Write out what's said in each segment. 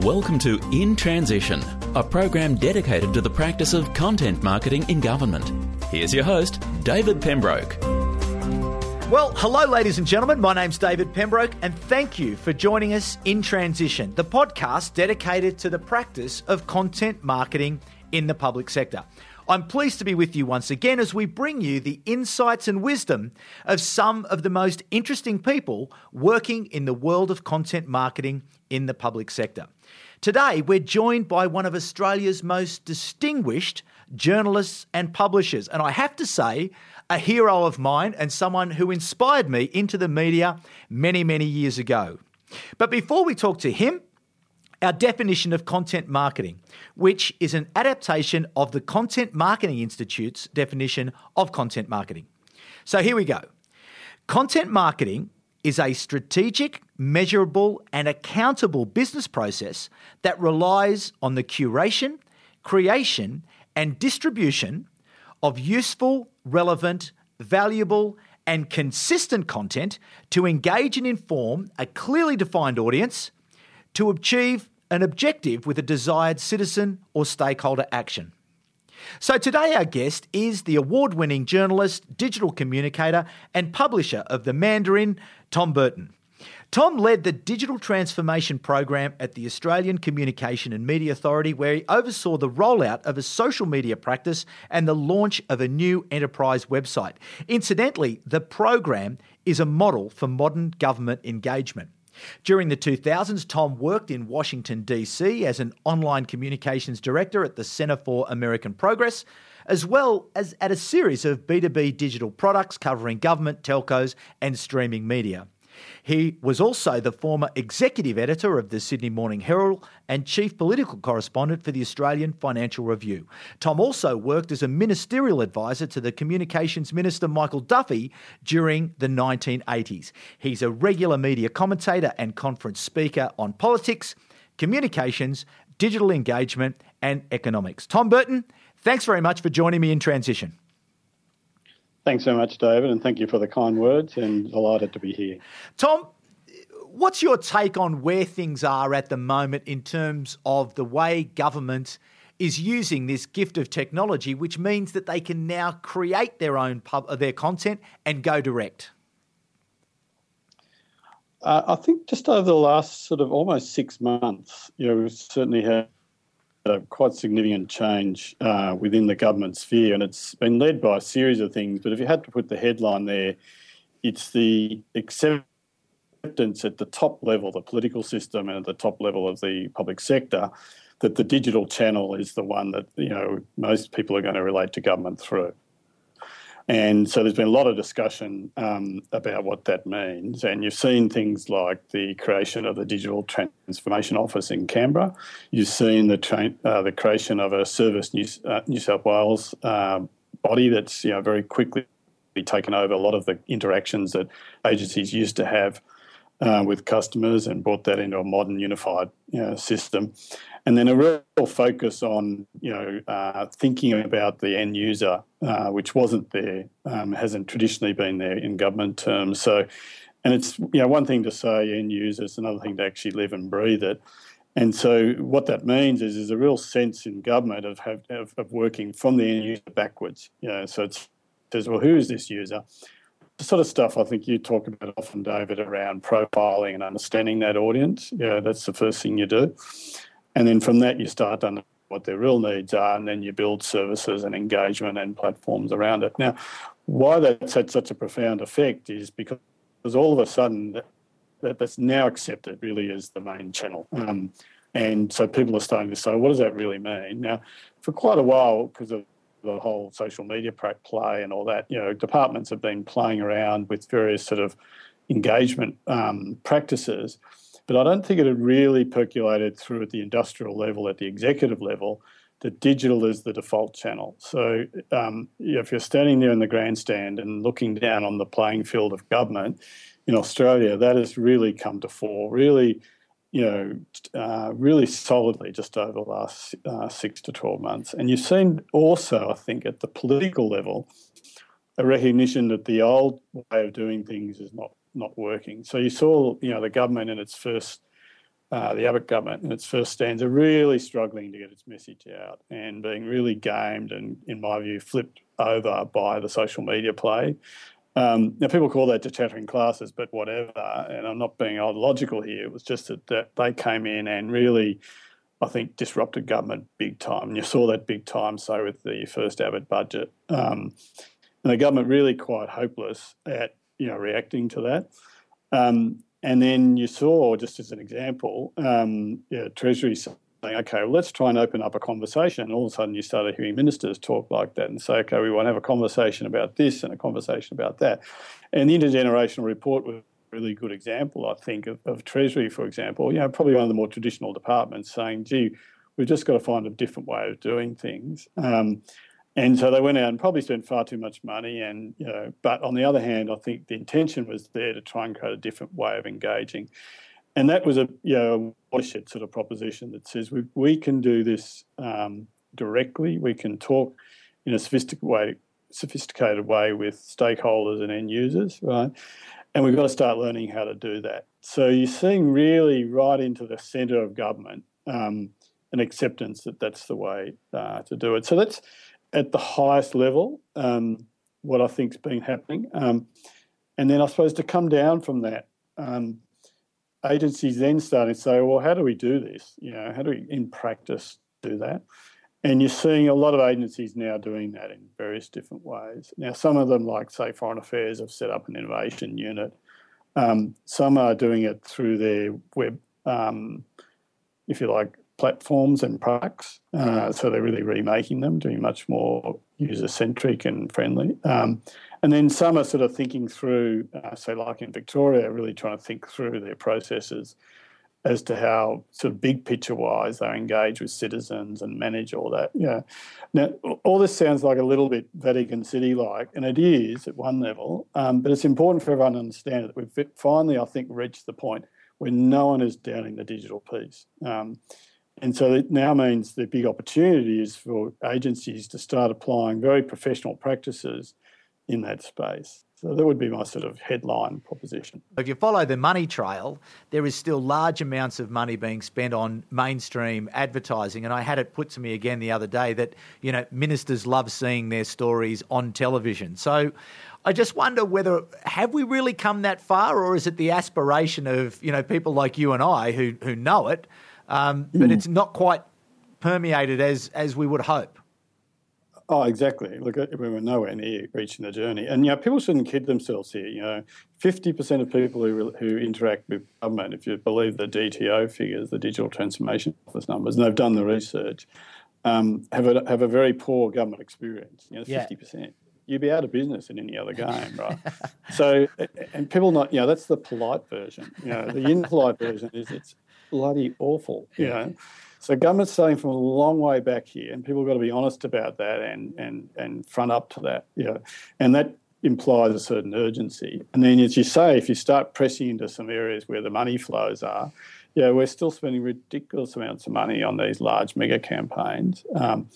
Welcome to In Transition, a program dedicated to the practice of content marketing in government. Here's your host, David Pembroke. Well, hello, ladies and gentlemen. My name's David Pembroke, and thank you for joining us in Transition, the podcast dedicated to the practice of content marketing in the public sector. I'm pleased to be with you once again as we bring you the insights and wisdom of some of the most interesting people working in the world of content marketing in the public sector. Today, we're joined by one of Australia's most distinguished journalists and publishers, and I have to say, a hero of mine and someone who inspired me into the media many, many years ago. But before we talk to him, our definition of content marketing, which is an adaptation of the Content Marketing Institute's definition of content marketing. So here we go. Content marketing is a strategic, measurable, and accountable business process that relies on the curation, creation, and distribution of useful, relevant, valuable, and consistent content to engage and inform a clearly defined audience to achieve an objective with a desired citizen or stakeholder action. So, today our guest is the award winning journalist, digital communicator, and publisher of The Mandarin, Tom Burton. Tom led the digital transformation program at the Australian Communication and Media Authority, where he oversaw the rollout of a social media practice and the launch of a new enterprise website. Incidentally, the program is a model for modern government engagement. During the 2000s, Tom worked in Washington, D.C. as an online communications director at the Center for American Progress, as well as at a series of B2B digital products covering government, telcos, and streaming media. He was also the former executive editor of the Sydney Morning Herald and chief political correspondent for the Australian Financial Review. Tom also worked as a ministerial advisor to the Communications Minister Michael Duffy during the 1980s. He's a regular media commentator and conference speaker on politics, communications, digital engagement, and economics. Tom Burton, thanks very much for joining me in Transition. Thanks so much, David, and thank you for the kind words and delighted to be here. Tom, what's your take on where things are at the moment in terms of the way government is using this gift of technology, which means that they can now create their own pub, uh, their content and go direct? Uh, I think just over the last sort of almost six months, you know, we've certainly had a quite significant change uh, within the government sphere, and it's been led by a series of things. But if you had to put the headline there, it's the acceptance at the top level, the political system, and at the top level of the public sector, that the digital channel is the one that you know most people are going to relate to government through. And so there's been a lot of discussion um, about what that means. And you've seen things like the creation of the Digital Transformation Office in Canberra. You've seen the, tra- uh, the creation of a Service New, uh, New South Wales uh, body that's you know, very quickly taken over a lot of the interactions that agencies used to have uh, with customers and brought that into a modern unified you know, system and then a real focus on you know uh, thinking about the end user, uh, which wasn't there, um, hasn't traditionally been there in government terms. So, and it's you know one thing to say end user, it's another thing to actually live and breathe it. And so, what that means is, is a real sense in government of, have, of, of working from the end user backwards. You know, so it says, well, who is this user? The sort of stuff I think you talk about often, David, around profiling and understanding that audience. Yeah, that's the first thing you do. And then from that, you start to understand what their real needs are, and then you build services and engagement and platforms around it. Now, why that's had such a profound effect is because all of a sudden that, that that's now accepted really as the main channel. Um, and so people are starting to say, what does that really mean? Now, for quite a while, because of the whole social media play and all that, you know, departments have been playing around with various sort of engagement um, practices. But I don't think it had really percolated through at the industrial level, at the executive level, that digital is the default channel. So um, if you're standing there in the grandstand and looking down on the playing field of government in Australia, that has really come to fore, really, you know, uh, really solidly just over the last uh, six to 12 months. And you've seen also, I think, at the political level, a recognition that the old way of doing things is not not working. So you saw, you know, the government in its first uh, the Abbott government in its first stanza really struggling to get its message out and being really gamed and, in my view, flipped over by the social media play. Um, now, people call that chattering classes, but whatever. And I'm not being ideological here. It was just that, that they came in and really, I think, disrupted government big time. And you saw that big time, say, with the first Abbott budget. Um, and the government really quite hopeless at you know reacting to that. Um, and then you saw, just as an example, um, Treasury saying, okay, well, let's try and open up a conversation. And all of a sudden, you started hearing ministers talk like that and say, okay, we want to have a conversation about this and a conversation about that. And the intergenerational report was a really good example, I think, of, of Treasury, for example. You know, probably one of the more traditional departments saying, gee, we've just got to find a different way of doing things. Um, and so they went out and probably spent far too much money. And you know, but on the other hand, I think the intention was there to try and create a different way of engaging. And that was a you know watershed sort of proposition that says we we can do this um, directly. We can talk in a sophisticated way, sophisticated way with stakeholders and end users, right? And we've got to start learning how to do that. So you're seeing really right into the centre of government um, an acceptance that that's the way uh, to do it. So that's at the highest level, um, what I think's been happening. Um, and then I suppose to come down from that, um, agencies then starting to say, well, how do we do this? You know, how do we in practice do that? And you're seeing a lot of agencies now doing that in various different ways. Now, some of them, like say Foreign Affairs, have set up an innovation unit. Um, some are doing it through their web, um, if you like, platforms and products. Uh, so they're really remaking them, doing much more user centric and friendly. Um, and then some are sort of thinking through, uh, say, like in Victoria, really trying to think through their processes as to how, sort of big picture wise, they engage with citizens and manage all that. Yeah. Now, all this sounds like a little bit Vatican City like, and it is at one level, um, but it's important for everyone to understand that we've finally, I think, reached the point where no one is doubting the digital piece. Um, and so it now means the big opportunity is for agencies to start applying very professional practices in that space. So that would be my sort of headline proposition. If you follow the money trail, there is still large amounts of money being spent on mainstream advertising. And I had it put to me again the other day that, you know, ministers love seeing their stories on television. So I just wonder whether have we really come that far or is it the aspiration of, you know, people like you and I who who know it um, but it's not quite permeated as as we would hope. Oh, exactly. Look, we were nowhere near reaching the journey, and you know, people shouldn't kid themselves here. You know, fifty percent of people who who interact with government, if you believe the DTO figures, the Digital Transformation Office numbers, and they've done the research, um, have a have a very poor government experience. You know, fifty yeah. percent you'd be out of business in any other game, right? so, and people not, you know, that's the polite version. You know, the impolite version is it's bloody awful, you know. So government's starting from a long way back here, and people have got to be honest about that and and and front up to that, know. And that implies a certain urgency. And then, as you say, if you start pressing into some areas where the money flows are, yeah, we're still spending ridiculous amounts of money on these large mega campaigns. Um,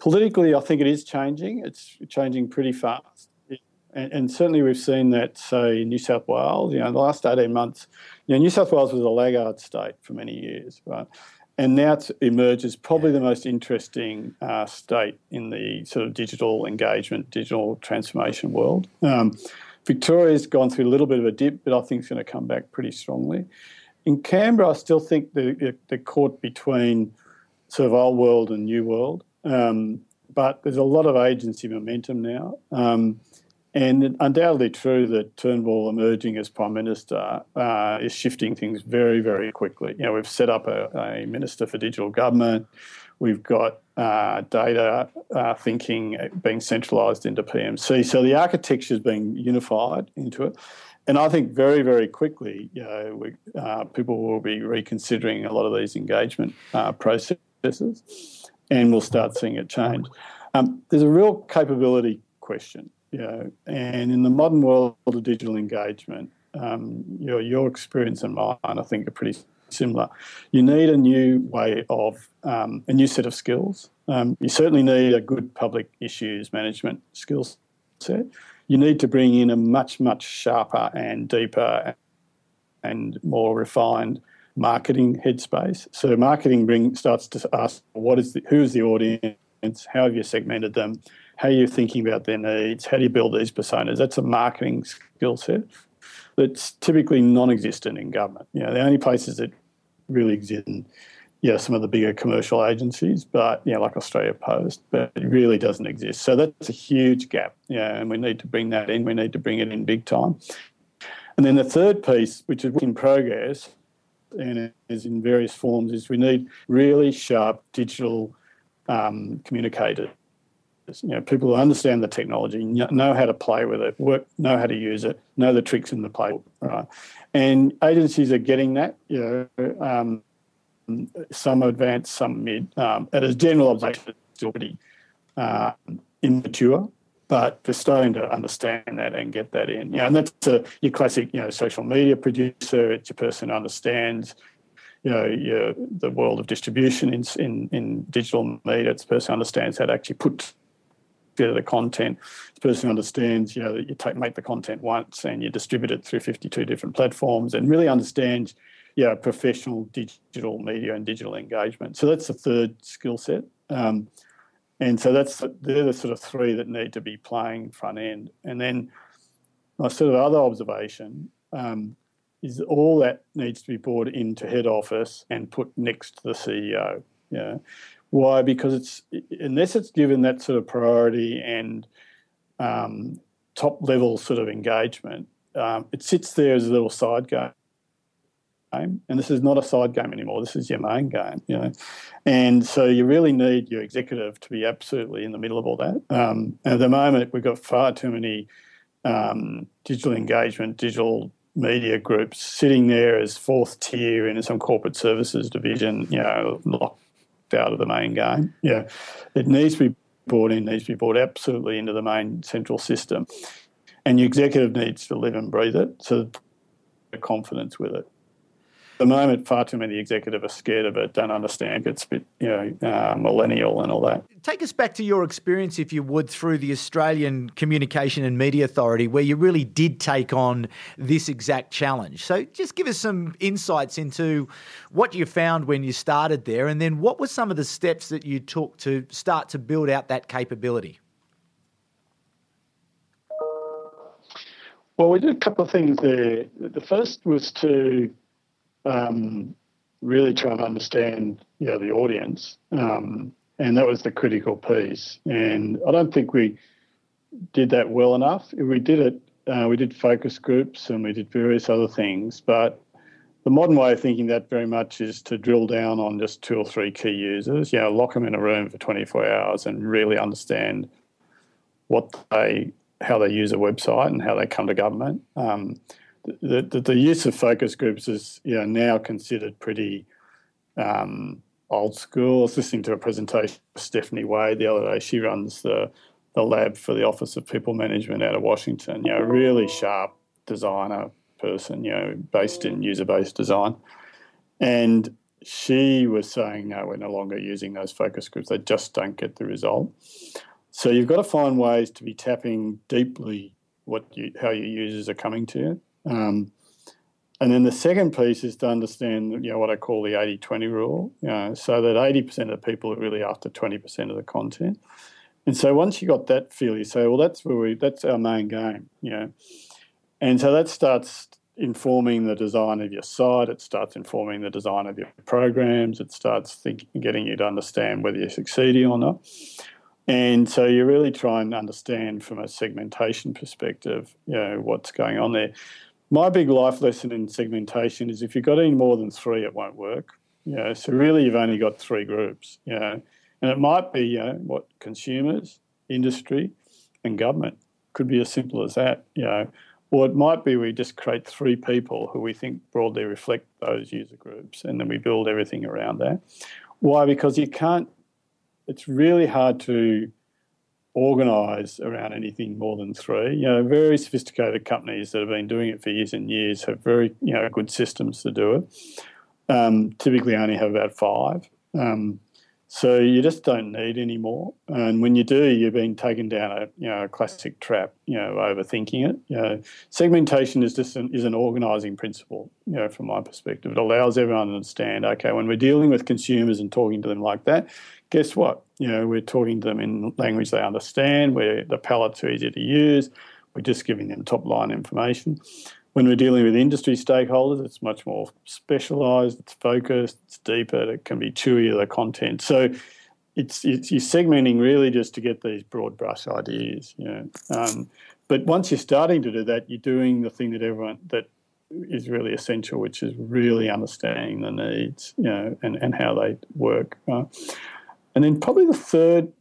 politically, I think it is changing. It's changing pretty fast. And, and, certainly we've seen that, say, in New South Wales, you know, the last 18 months, you know, New South Wales was a laggard state for many years, right? And now as probably the most interesting uh, state in the sort of digital engagement, digital transformation world. Um, Victoria's gone through a little bit of a dip, but I think it's going to come back pretty strongly. In Canberra, I still think the, the caught between sort of old world and new world. Um, but there's a lot of agency momentum now. Um, and undoubtedly true that Turnbull emerging as Prime Minister uh, is shifting things very, very quickly. You know, we've set up a, a Minister for Digital Government. We've got uh, data uh, thinking being centralised into PMC. So the architecture is being unified into it. And I think very, very quickly, you know, we, uh, people will be reconsidering a lot of these engagement uh, processes and we'll start seeing it change. Um, there's a real capability question know, and in the modern world of digital engagement, um, your your experience and mine, I think, are pretty similar. You need a new way of um, a new set of skills. Um, you certainly need a good public issues management skill set. You need to bring in a much much sharper and deeper and more refined marketing headspace. So marketing bring starts to ask what is the, who is the audience, how have you segmented them, how you're you thinking about their needs, how do you build these personas? That's a marketing skill set that's typically non-existent in government. You know, the only places that really exist in yeah, some of the bigger commercial agencies, but yeah, like Australia Post, but it really doesn't exist. So that's a huge gap. Yeah, and we need to bring that in. We need to bring it in big time. And then the third piece, which is in progress and is in various forms, is we need really sharp digital um, communicators. You know, people who understand the technology, know how to play with it, work, know how to use it, know the tricks in the playbook. Right, and agencies are getting that. You know. Um, some advanced, some mid. Um, at a general observation, still pretty uh, immature, but we're starting to understand that and get that in. Yeah, and that's a, your classic, you know, social media producer. It's your person who understands, you know, your, the world of distribution in, in, in digital media. It's the person who understands how to actually put together the content. The person understands, you know, that you take, make the content once and you distribute it through 52 different platforms and really understands – yeah, professional digital media and digital engagement. So that's the third skill set. Um, and so that's they're the sort of three that need to be playing front end. And then my sort of other observation um, is all that needs to be brought into head office and put next to the CEO. Yeah. Why? Because it's unless it's given that sort of priority and um, top level sort of engagement, um, it sits there as a little side game and this is not a side game anymore. This is your main game, you know. And so you really need your executive to be absolutely in the middle of all that. Um, at the moment, we've got far too many um, digital engagement, digital media groups sitting there as fourth tier in some corporate services division, you know, locked out of the main game. Yeah, it needs to be brought in, needs to be brought absolutely into the main central system. And your executive needs to live and breathe it, so confidence with it the moment, far too many executives are scared of it, don't understand it's a bit, you know, uh, millennial and all that. Take us back to your experience, if you would, through the Australian Communication and Media Authority, where you really did take on this exact challenge. So just give us some insights into what you found when you started there, and then what were some of the steps that you took to start to build out that capability? Well, we did a couple of things there. The first was to um, really try to understand you know, the audience. Um, and that was the critical piece. And I don't think we did that well enough. We did it, uh, we did focus groups and we did various other things, but the modern way of thinking that very much is to drill down on just two or three key users, you know, lock them in a room for 24 hours and really understand what they, how they use a website and how they come to government. Um, the, the, the, use of focus groups is you know, now considered pretty um, old school. I was listening to a presentation of Stephanie Wade the other day. She runs the, the lab for the Office of People Management out of Washington. You know, really sharp designer person, you know, based in user based design. And she was saying, no, we're no longer using those focus groups. They just don't get the result. So you've got to find ways to be tapping deeply what you, how your users are coming to you. Um, and then the second piece is to understand, you know, what I call the 80-20 rule, you know, so that 80% of the people are really after 20% of the content. And so once you got that feel, you say, well, that's where we, that's our main game, you know. And so that starts informing the design of your site. It starts informing the design of your programs. It starts thinking, getting you to understand whether you're succeeding or not. And so you really try and understand from a segmentation perspective, you know, what's going on there my big life lesson in segmentation is if you've got any more than three, it won't work. You know, so really you've only got three groups. You know, and it might be you know what consumers, industry, and government could be as simple as that. You know, or it might be we just create three people who we think broadly reflect those user groups, and then we build everything around that. Why? Because you can't. It's really hard to organise around anything more than three. You know, very sophisticated companies that have been doing it for years and years have very you know good systems to do it. Um, typically, only have about five. Um, So you just don't need any more. And when you do, you're being taken down a you know a classic trap. You know, overthinking it. You know, segmentation is just an, is an organising principle. You know, from my perspective, it allows everyone to understand. Okay, when we're dealing with consumers and talking to them like that, guess what? You know, we're talking to them in language they understand. Where the palettes are easy to use. We're just giving them top line information. When we're dealing with industry stakeholders, it's much more specialised, it's focused, it's deeper, it can be chewier, the content. So it's, it's you're segmenting really just to get these broad brush ideas. You know. Um, but once you're starting to do that, you're doing the thing that everyone that is really essential, which is really understanding the needs, you know, and, and how they work. And then probably the third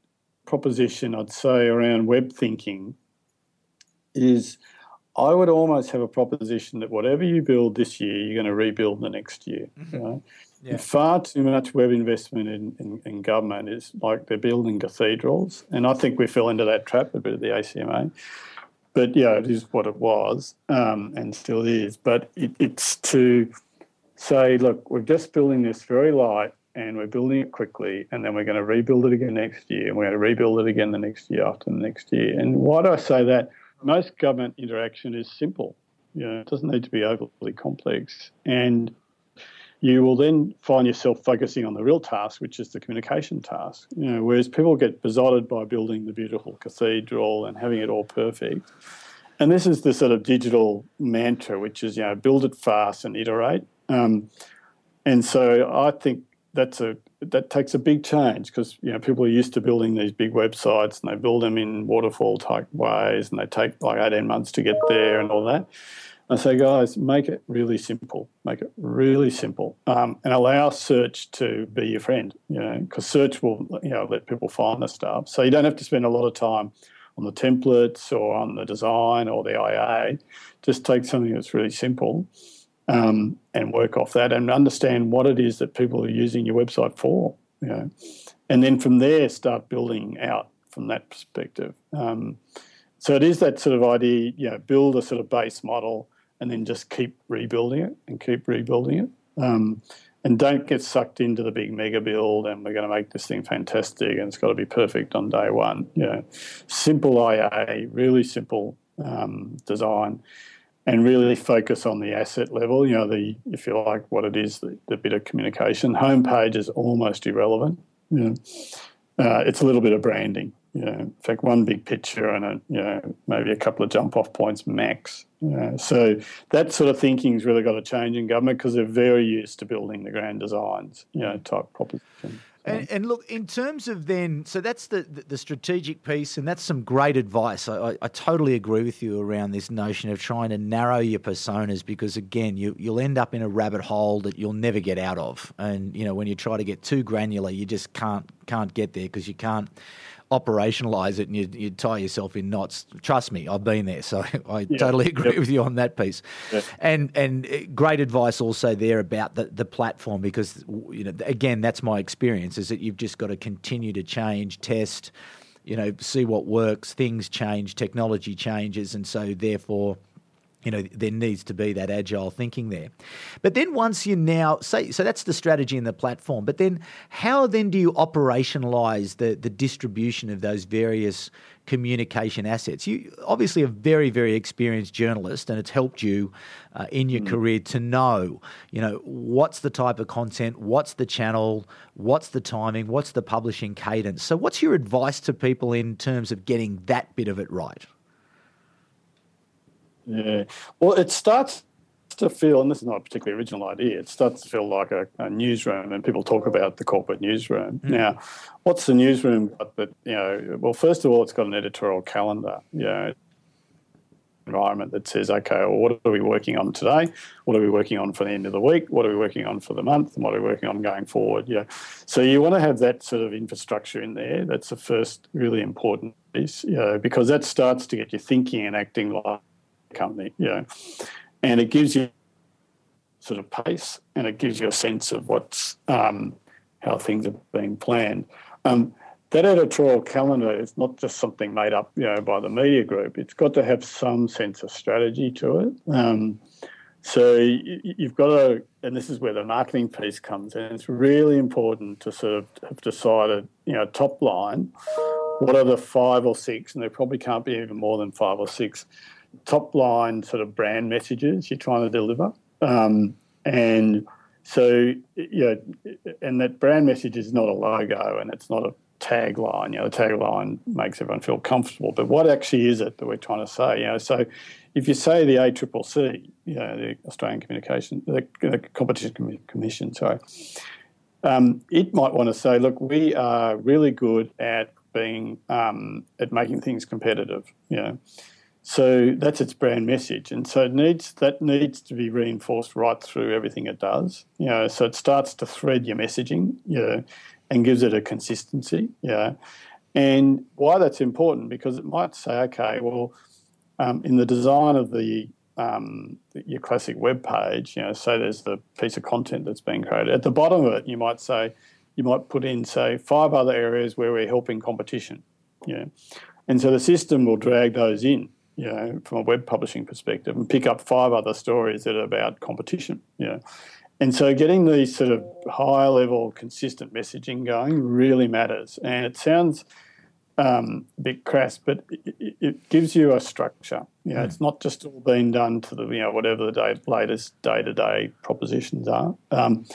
proposition I'd say around web thinking is I would almost have a proposition that whatever you build this year, you're going to rebuild the next year. Mm-hmm. You know? yeah. Far too much web investment in, in, in, government is like they're building cathedrals, and I think we fell into that trap a bit at the ACMA. But yeah, it is what it was, um, and still is. But it, it's to say, look, we're just building this very light, and we're building it quickly, and then we're going to rebuild it again next year, and we're going to rebuild it again the next year after the next year. And why do I say that? Most government interaction is simple. You know, it doesn't need to be overly complex. And you will then find yourself focusing on the real task, which is the communication task. You know, whereas people get besotted by building the beautiful cathedral and having it all perfect. And this is the sort of digital mantra, which is you know build it fast and iterate. Um, and so I think that's a that takes a big change because you know people are used to building these big websites and they build them in waterfall type ways and they take like 18 months to get there and all that. I say, guys, make it really simple. Make it really simple, um, and allow search to be your friend. You know, because search will you know let people find the stuff. So you don't have to spend a lot of time on the templates or on the design or the IA. Just take something that's really simple um, and work off that and understand what it is that people are using your website for. You know, and then from there start building out from that perspective. Um, so it is that sort of idea, you know, build a sort of base model and then just keep rebuilding it and keep rebuilding it. Um, and don't get sucked into the big mega build and we're going to make this thing fantastic and it's got to be perfect on day one. You know, simple IA, really simple um, design and really focus on the asset level. You know, the if you like, what it is, the, the bit of communication. Homepage is almost irrelevant. You know, uh, it's a little bit of branding. You know, in fact, one big picture and a, you know maybe a couple of jump off points max. You know, so that sort of thinking's really got to change in government because they're very used to building the grand designs. You know, type proposition. And, and, look, in terms of then, so that's the, the, the strategic piece, and that's some great advice. I, I, I, totally agree with you around this notion of trying to narrow your personas because, again, you, you'll end up in a rabbit hole that you'll never get out of. And, you know, when you try to get too granular, you just can't can't get there because you can't operationalize it and you, you tie yourself in knots. Trust me, I've been there, so I yeah. totally agree yep. with you on that piece. And and great advice also there about the the platform because you know again that's my experience is that you've just got to continue to change, test, you know, see what works. Things change, technology changes, and so therefore you know there needs to be that agile thinking there. But then once you now say so that's the strategy and the platform but then how then do you operationalize the the distribution of those various communication assets? You obviously a very very experienced journalist and it's helped you uh, in your mm. career to know you know what's the type of content what's the channel what's the timing what's the publishing cadence? So what's your advice to people in terms of getting that bit of it right yeah. Well, it starts to feel, and this is not a particularly original idea, it starts to feel like a, a newsroom, and people talk about the corporate newsroom. Mm. Now, what's the newsroom got that, you know, well, first of all, it's got an editorial calendar, you know, environment that says, okay, well, what are we working on today? What are we working on for the end of the week? What are we working on for the month? And what are we working on going forward? Yeah. So you want to have that sort of infrastructure in there. That's the first really important piece, you know, because that starts to get you thinking and acting like company, you know, and it gives you sort of pace and it gives you a sense of what's um, how things are being planned. Um, that editorial calendar is not just something made up, you know, by the media group. It's got to have some sense of strategy to it. Um, So you've got to, and this is where the marketing piece comes in. It's really important to sort of have decided, you know, top line, what are the five or six, and there probably can't be even more than five or six top line sort of brand messages you're trying to deliver. Um, and so, you know, and that brand message is not a logo and it's not a tagline. You know, the tagline makes everyone feel comfortable, but what actually is it that we're trying to say? You know, so if you say the ACCC, you know, the Australian Communication, the, the Competition Commission, sorry, um, it might want to say, look, we are really good at being um, at making things competitive. You know, so that's its brand message, and so it needs that needs to be reinforced right through everything it does. You know, so it starts to thread your messaging. You know, and gives it a consistency. Yeah. And why that's important because it might say, okay, well, um, in the design of the um, your classic web page, you know, say there's the piece of content that's being created. At the bottom of it, you might say, you might put in, say, five other areas where we're helping competition. Yeah. And so the system will drag those in, you know, from a web publishing perspective and pick up five other stories that are about competition. You know. And so getting these sort of high level, consistent messaging going really matters. And it sounds um, a bit crass, but it, it, gives you a structure. You know, mm. it's not just all being done to the, you know, whatever the day, latest day to day propositions are. Um,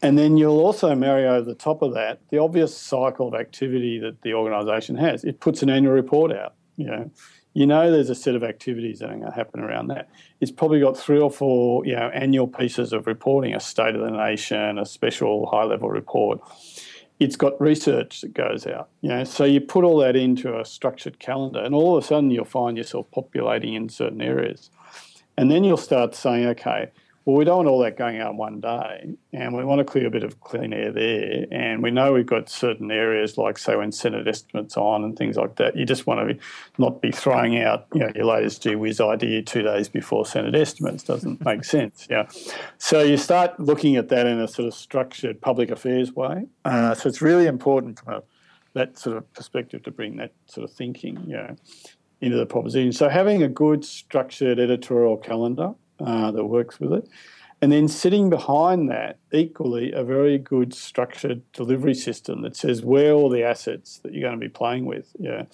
and then you'll also marry over the top of that the obvious cycle of activity that the organisation has. It puts an annual report out. You know, you know there's a set of activities that are going to happen around that. It's probably got three or four, you know, annual pieces of reporting, a state of the nation, a special high level report. It's got research that goes out, you know, so you put all that into a structured calendar, and all of a sudden you'll find yourself populating in certain areas, and then you'll start saying, okay, well, we don't want all that going out in one day, and we want to clear a bit of clean air there. And we know we've got certain areas, like say when Senate estimates on and things like that. You just want to not be throwing out, you know, your latest gee whiz idea two days before Senate estimates. Doesn't make sense. Yeah. So you start looking at that in a sort of structured public affairs way. Uh, so it's really important from a, that sort of perspective to bring that sort of thinking, you know, into the proposition. So having a good structured editorial calendar uh, that works with it. And then sitting behind that, equally, a very good structured delivery system that says where all the assets that you're going to be playing with. Yeah.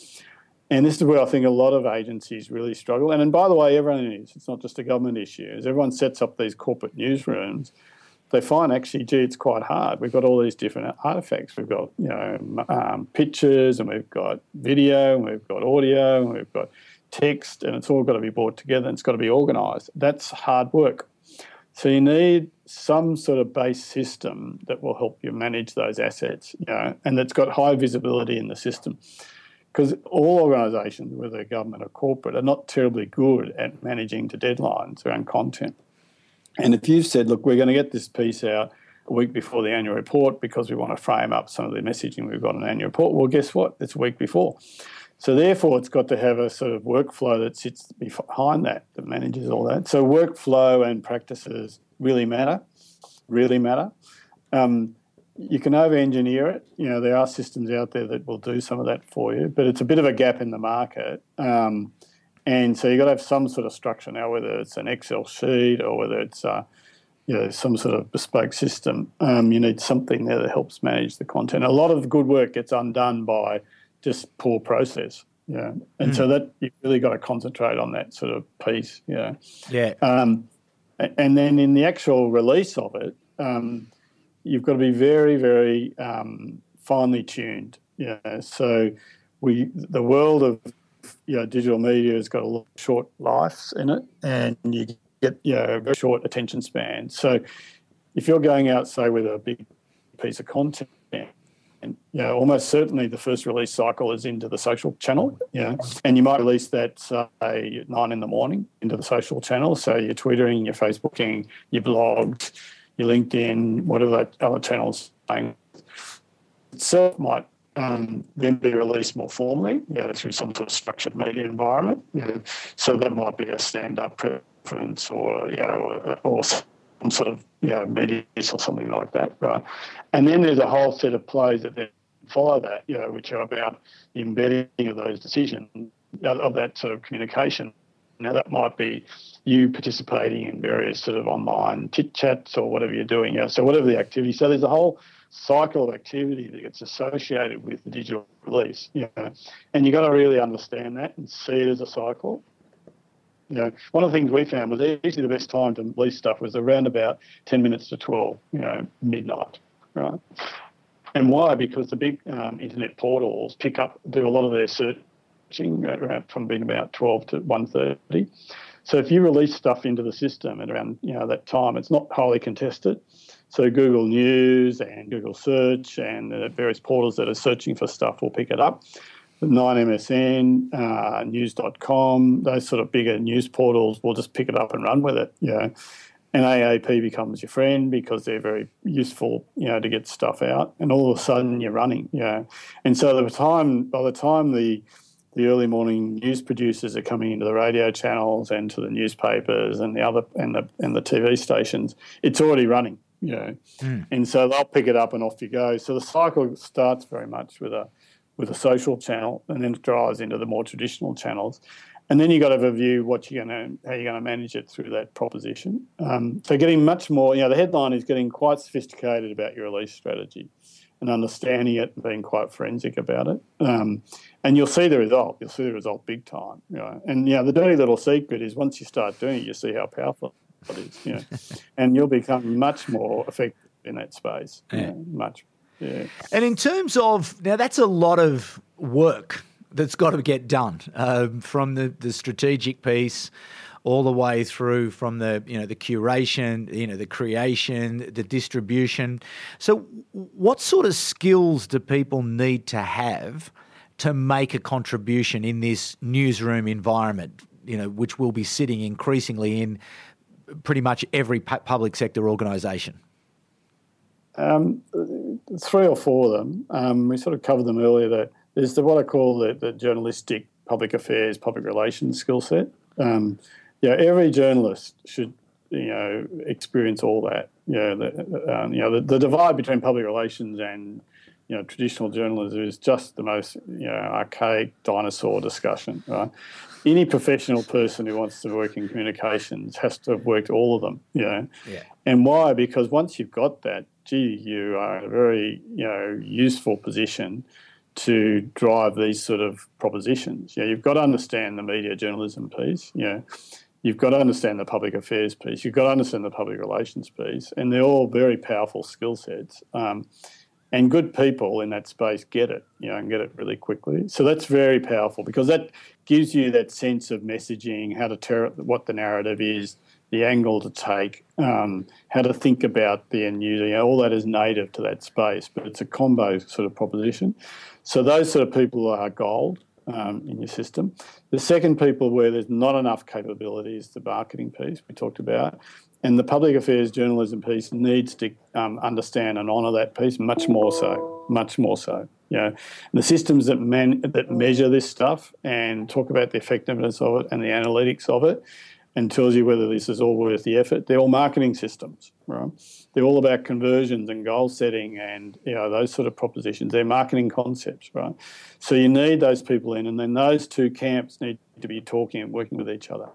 And this is where I think a lot of agencies really struggle. And, and by the way, everyone is. It's not just a government issue. As everyone sets up these corporate newsrooms, they find actually, gee, it's quite hard. We've got all these different artifacts. We've got, you know, um, pictures and we've got video and we've got audio and we've got text, and it's all got to be brought together and it's got to be organised. That's hard work. So you need some sort of base system that will help you manage those assets, you know, and that's got high visibility in the system. Because all organisations, whether government or corporate, are not terribly good at managing to deadlines around content. And if you've said, look, we're going to get this piece out a week before the annual report because we want to frame up some of the messaging we've got in the annual report, well, guess what? It's a week before. So therefore, it's got to have a sort of workflow that sits behind that, that manages all that. So workflow and practices really matter, really matter. Um, you can over-engineer it. You know, there are systems out there that will do some of that for you, but it's a bit of a gap in the market. Um, and so you've got to have some sort of structure now, whether it's an Excel sheet or whether it's uh, you know, some sort of bespoke system. Um, you need something there that helps manage the content. A lot of good work gets undone by – just poor process. Yeah, and mm. so that you've really got to concentrate on that sort of piece. Yeah, yeah. Um, and then in the actual release of it, um, you've got to be very, very um, finely tuned. Yeah, so we the world of you know, digital media has got a lot of short lives in it, and you get you know, a very short attention span. So if you're going out, say, with a big piece of content and you know, almost certainly the first release cycle is into the social channel. Yeah, and you might release that say at nine in the morning into the social channel. So you're twittering, you're Facebooking, your blogs, your LinkedIn, whatever other channels saying itself might um, then be released more formally, you know, through some sort of structured media environment. You know, so that might be a stand-up preference or you know, or some sort of you know or something like that, right? And then there's a whole set of plays that then follow that, you know, which are about embedding of those decisions of that sort of communication Now that might be you participating in various sort of online chit chats or whatever you're doing. You know, so whatever the activity. So there's a whole cycle of activity that gets associated with the digital release. You know, and you've got to really understand that and see it as a cycle. You know, one of the things we found was easily the best time to release stuff was around about 10 minutes to 12, you know, midnight, right? And why? Because the big um, internet portals pick up, do a lot of their searching from being about 12 to 1.30. So if you release stuff into the system at around, you know, that time, it's not highly contested. So Google News and Google Search and the various portals that are searching for stuff will pick it up. 9MSN, uh, news.com, those sort of bigger news portals will just pick it up and run with it. You know. And AAP becomes your friend because they're very useful, you know, to get stuff out. And all of a sudden you're running, you know. And so the time by the time the the early morning news producers are coming into the radio channels and to the newspapers and the other and the and the TV stations, it's already running, you know. Mm. And so they'll pick it up and off you go. So the cycle starts very much with a with a social channel, and then it drives into the more traditional channels. And then you've got to review what you're going to how you're going to manage it through that proposition. Um, so getting much more, you know, the headline is getting quite sophisticated about your release strategy and understanding it and being quite forensic about it. Um, and you'll see the result. You'll see the result big time. You know? And yeah, you know, the dirty little secret is once you start doing it, you see how powerful it is. You know? and you'll become much more effective in that space. Yeah. You know, much yeah. And in terms of now, that's a lot of work that's got to get done um, from the, the strategic piece all the way through from the you know the curation, you know the creation, the distribution. So, what sort of skills do people need to have to make a contribution in this newsroom environment? You know, which will be sitting increasingly in pretty much every public sector organisation. Um, three or four of them. Um, we sort of covered them earlier. That there's the, what I call the, the journalistic public affairs, public relations skill set. Um, yeah, every journalist should you know experience all that. You know, the, um, you know the, the, divide between public relations and you know traditional journalism is just the most you know archaic dinosaur discussion. Right? Any professional person who wants to work in communications has to have worked all of them. You know, yeah. and why? Because once you've got that, gee, you are in a very you know useful position to drive these sort of propositions. Yeah, you've got to understand the media journalism piece. You know, you've got to understand the public affairs piece. You've got to understand the public relations piece, and they're all very powerful skill sets. Um, and good people in that space get it, you know, and get it really quickly. So that's very powerful because that gives you that sense of messaging, how to tell what the narrative is, the angle to take, um, how to think about the end user. You know, all that is native to that space, but it's a combo sort of proposition. So those sort of people are gold um, in your system. The second people where there's not enough capability is the marketing piece we talked about. And the public affairs journalism piece needs to um, understand and honour that piece much more so, much more so. You know, the systems that man, that measure this stuff and talk about the effectiveness of it and the analytics of it and tells you whether this is all worth the effort. They're all marketing systems, right? They're all about conversions and goal setting and you know those sort of propositions. They're marketing concepts, right? So you need those people in, and then those two camps need to be talking and working with each other.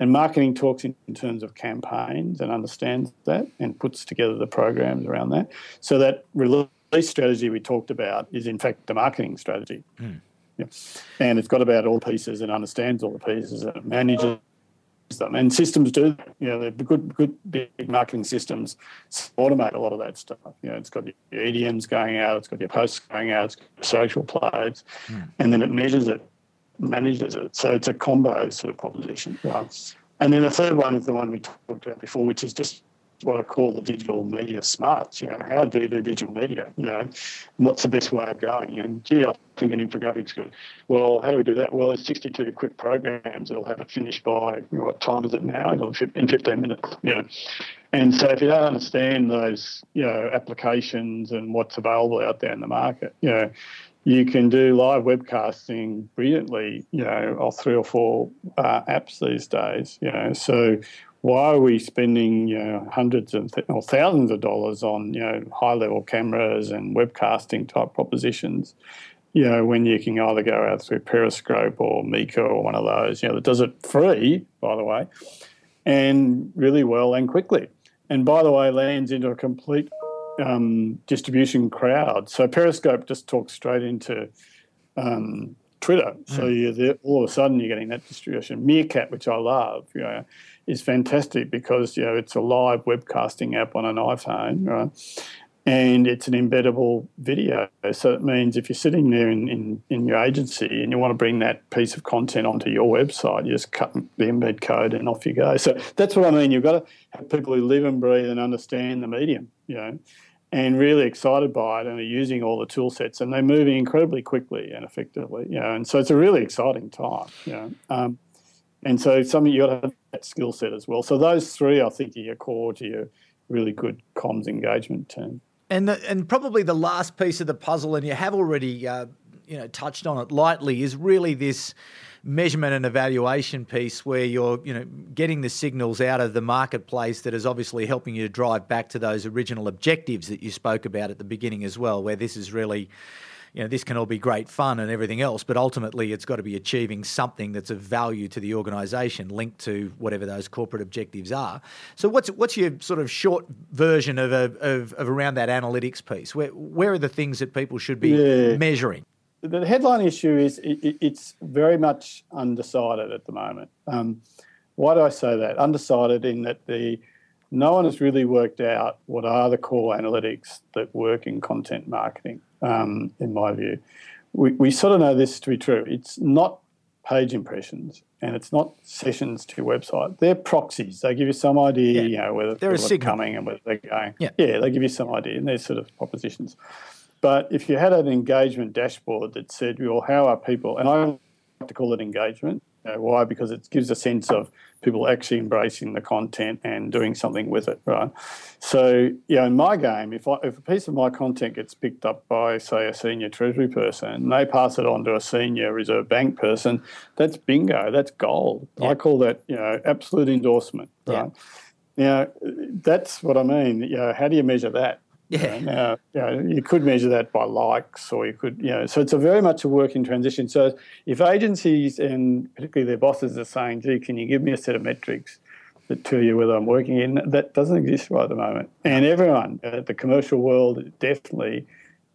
And marketing talks in, in terms of campaigns and understands that and puts together the programs around that. So that release strategy we talked about is in fact the marketing strategy. Mm. Yeah. And it's got about all pieces and understands all the pieces and manages them. And systems do, you know, they're good, good big marketing systems automate a lot of that stuff. You know, it's got your EDMs going out, it's got your posts going out, it's got your social plays, mm. and then it measures it, manages it. So it's a combo sort of proposition. Right? And then the third one is the one we talked about before, which is just what I call the digital media smarts. You know, how do you do digital media? You know, what's the best way of going? And gee, I think an infographics good. Well, how do we do that? Well, there's 62 quick programs that'll have it finished by what time is it now? In 15 minutes. You know, and so if you don't understand those, you know, applications and what's available out there in the market, you know, you can do live webcasting brilliantly, you know, off three or four uh, apps these days, you know. So why are we spending you know hundreds of th- or thousands of dollars on you know high level cameras and webcasting type propositions you know, when you can either go out through Periscope or Meerkat or one of those, you know, that does it free, by the way, and really well and quickly. And by the way, lands into a complete um, distribution crowd. So Periscope just talks straight into um, Twitter. So mm. all of a sudden you're getting that distribution. Meerkat, which I love, you know, is fantastic because you know it's a live webcasting app on an iPhone, right? and it's an embeddable video. So it means if you're sitting there in, in, in, your agency and you want to bring that piece of content onto your website, you just cut the embed code and off you go. So that's what I mean. You've got to have people who live and breathe and understand the medium, you know, and really excited by it and are using all the tool sets and they're moving incredibly quickly and effectively, you know, and so it's a really exciting time, you know. Um, and so something you've got to have that skill set as well. So those three, I think, are your core to your really good comms engagement team. And the, and probably the last piece of the puzzle, and you have already uh, you know touched on it lightly, is really this measurement and evaluation piece where you're you know getting the signals out of the marketplace that is obviously helping you to drive back to those original objectives that you spoke about at the beginning as well, where this is really you know, this can all be great fun and everything else, but ultimately it's got to be achieving something that's of value to the organisation, linked to whatever those corporate objectives are. So, what's what's your sort of short version of, a, of, of around that analytics piece? Where where are the things that people should be yeah. measuring? The headline issue is it, it's very much undecided at the moment. Um, why do I say that? Undecided in that the no one has really worked out what are the core analytics that work in content marketing um, in my view. We, we sort of know this to be true. It's not page impressions and it's not sessions to your website. They're proxies. They give you some idea, yeah. you know, whether they're people are coming and whether they're going. Yeah. yeah, they give you some idea and they're sort of propositions. But if you had an engagement dashboard that said, well, how are people, and I like to call it engagement, you know, why? Because it gives a sense of people actually embracing the content and doing something with it, right? So, yeah, in my game, if, I, if a piece of my content gets picked up by, say, a senior treasury person, and they pass it on to a senior reserve bank person, that's bingo, that's gold. Yeah. I call that, you know, absolute endorsement, right? Yeah. Now, that's what I mean. You know, how do you measure that? Yeah. Now, you, know, you could measure that by likes, or you could, you know, so it's a very much a work in transition. So if agencies and particularly their bosses are saying, gee, can you give me a set of metrics that tell you whether I'm working in, that doesn't exist right at the moment. And everyone, uh, the commercial world definitely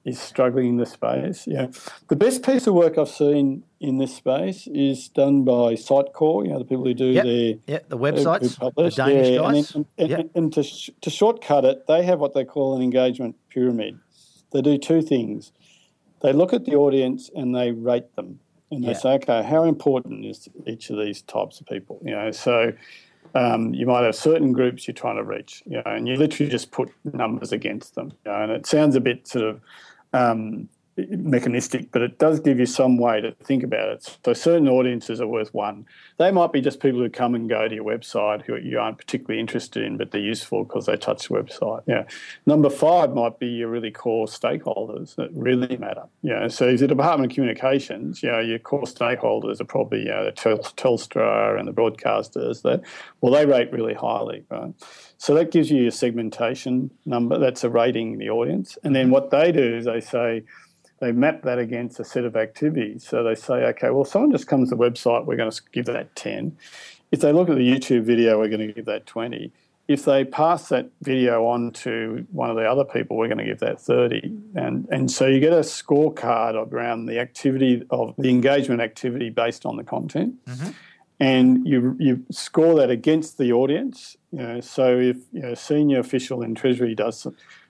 is struggling in this space. Yeah, the best piece of work I've seen in this space is done by Sitecore. You know, the people who do yep. their yeah the websites, the Danish yeah, guys. And, and, yep. and, and to, sh- to shortcut it, they have what they call an engagement pyramid. They do two things. They look at the audience and they rate them, and they yeah. say, okay, how important is each of these types of people? You know, so. Um, you might have certain groups you're trying to reach, you know, and you literally just put numbers against them. You know, and it sounds a bit sort of um, mechanistic, but it does give you some way to think about it. So certain audiences are worth one. They might be just people who come and go to your website who you aren't particularly interested in, but they're useful because they touch the website. Yeah. Number five might be your really core stakeholders that really matter. Yeah. So if the Department of Communications, you know, your core stakeholders are probably you know, the Telstra and the broadcasters that well they rate really highly, right? So that gives you a segmentation number. That's a rating in the audience. And then what they do is they say, they map that against a set of activities. So they say, okay, well, someone just comes to the website, we're going to give that 10. If they look at the YouTube video, we're going to give that 20. If they pass that video on to one of the other people, we're going to give that 30. And, and so you get a scorecard around the activity of the engagement activity based on the content. Mm-hmm. And you, you score that against the audience. You know, so if you know, a senior official in Treasury does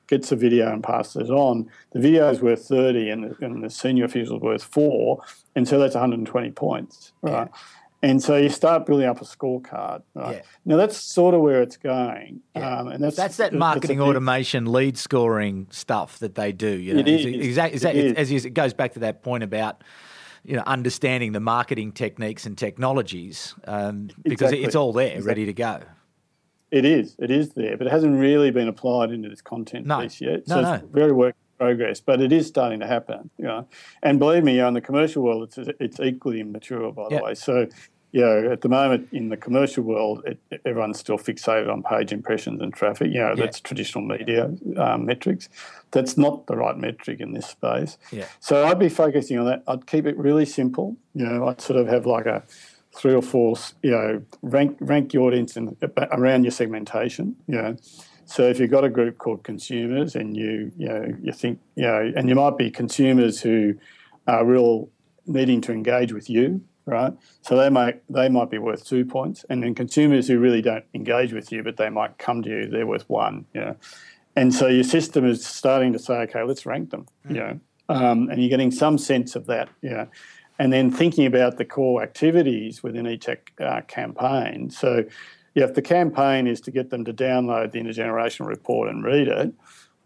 gets a video and passes it on, the video is worth 30 and the, and the senior official is worth four. And so that's 120 points, right? Yeah. And so you start building up a scorecard. Right? Yeah. Now that's sort of where it's going, yeah. um, and that's that's that marketing automation lead scoring stuff that they do. You know, it is. Exactly. As it goes back to that point about you know understanding the marketing techniques and technologies um, because exactly. it's all there, exactly. ready to go. It is. It is there, but it hasn't really been applied into this content no. piece yet. So no, it's very work in progress, but it is starting to happen. You know, and believe me, you know, in the commercial world, it's it's equally immature, by the yep. way. So you know, at the moment in the commercial world, it, everyone's still fixated on page impressions and traffic. You know, yeah. that's traditional media um, metrics. That's not the right metric in this space. Yeah. So I'd be focusing on that. I'd keep it really simple. You know, I'd sort of have like a three or four, you know, rank rank your audience in, around your segmentation. You know, so if you've got a group called consumers and you you know you think you know, and you might be consumers who are real needing to engage with you, right? So they might they might be worth two points, and then consumers who really don't engage with you, but they might come to you, they're worth one. You know, and so your system is starting to say, okay, let's rank them. Mm. You know, um, and you're getting some sense of that. You know, and then thinking about the core activities within each uh, campaign. So, yeah, if the campaign is to get them to download the intergenerational report and read it,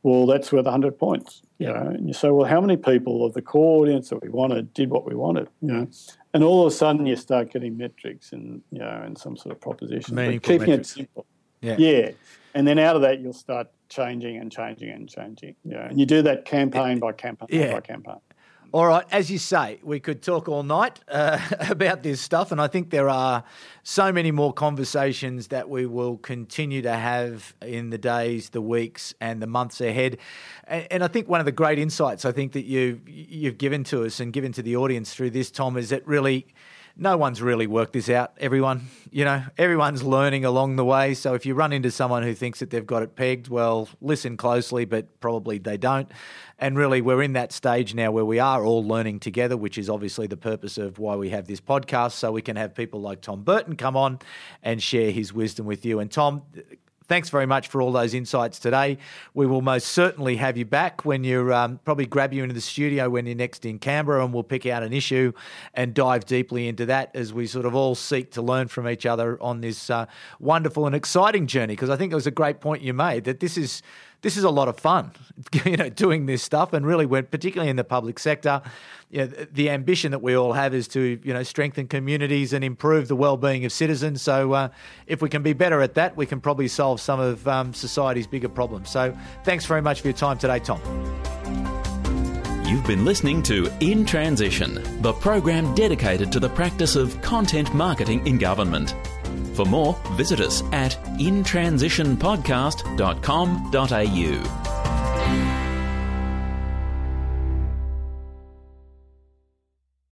well, that's worth 100 points. You know, and you say, well, how many people of the core audience that we wanted did what we wanted? You know, and all of a sudden you start getting metrics and you know and some sort of proposition. But keeping metrics. it simple. Yeah. yeah. And then out of that you'll start changing and changing and changing. Yeah. And you do that campaign by campaign yeah. by campaign. All right, as you say, we could talk all night uh, about this stuff, and I think there are so many more conversations that we will continue to have in the days, the weeks, and the months ahead. And, and I think one of the great insights I think that you you've given to us and given to the audience through this, Tom, is that really no one's really worked this out. Everyone, you know, everyone's learning along the way. So if you run into someone who thinks that they've got it pegged, well, listen closely, but probably they don't. And really, we're in that stage now where we are all learning together, which is obviously the purpose of why we have this podcast, so we can have people like Tom Burton come on and share his wisdom with you. And Tom, thanks very much for all those insights today. We will most certainly have you back when you're um, probably grab you into the studio when you're next in Canberra, and we'll pick out an issue and dive deeply into that as we sort of all seek to learn from each other on this uh, wonderful and exciting journey. Because I think it was a great point you made that this is this is a lot of fun, you know, doing this stuff, and really, when particularly in the public sector, you know, the ambition that we all have is to you know strengthen communities and improve the well-being of citizens. So, uh, if we can be better at that, we can probably solve some of um, society's bigger problems. So, thanks very much for your time today, Tom. You've been listening to In Transition, the program dedicated to the practice of content marketing in government. For more, visit us at intransitionpodcast.com.au.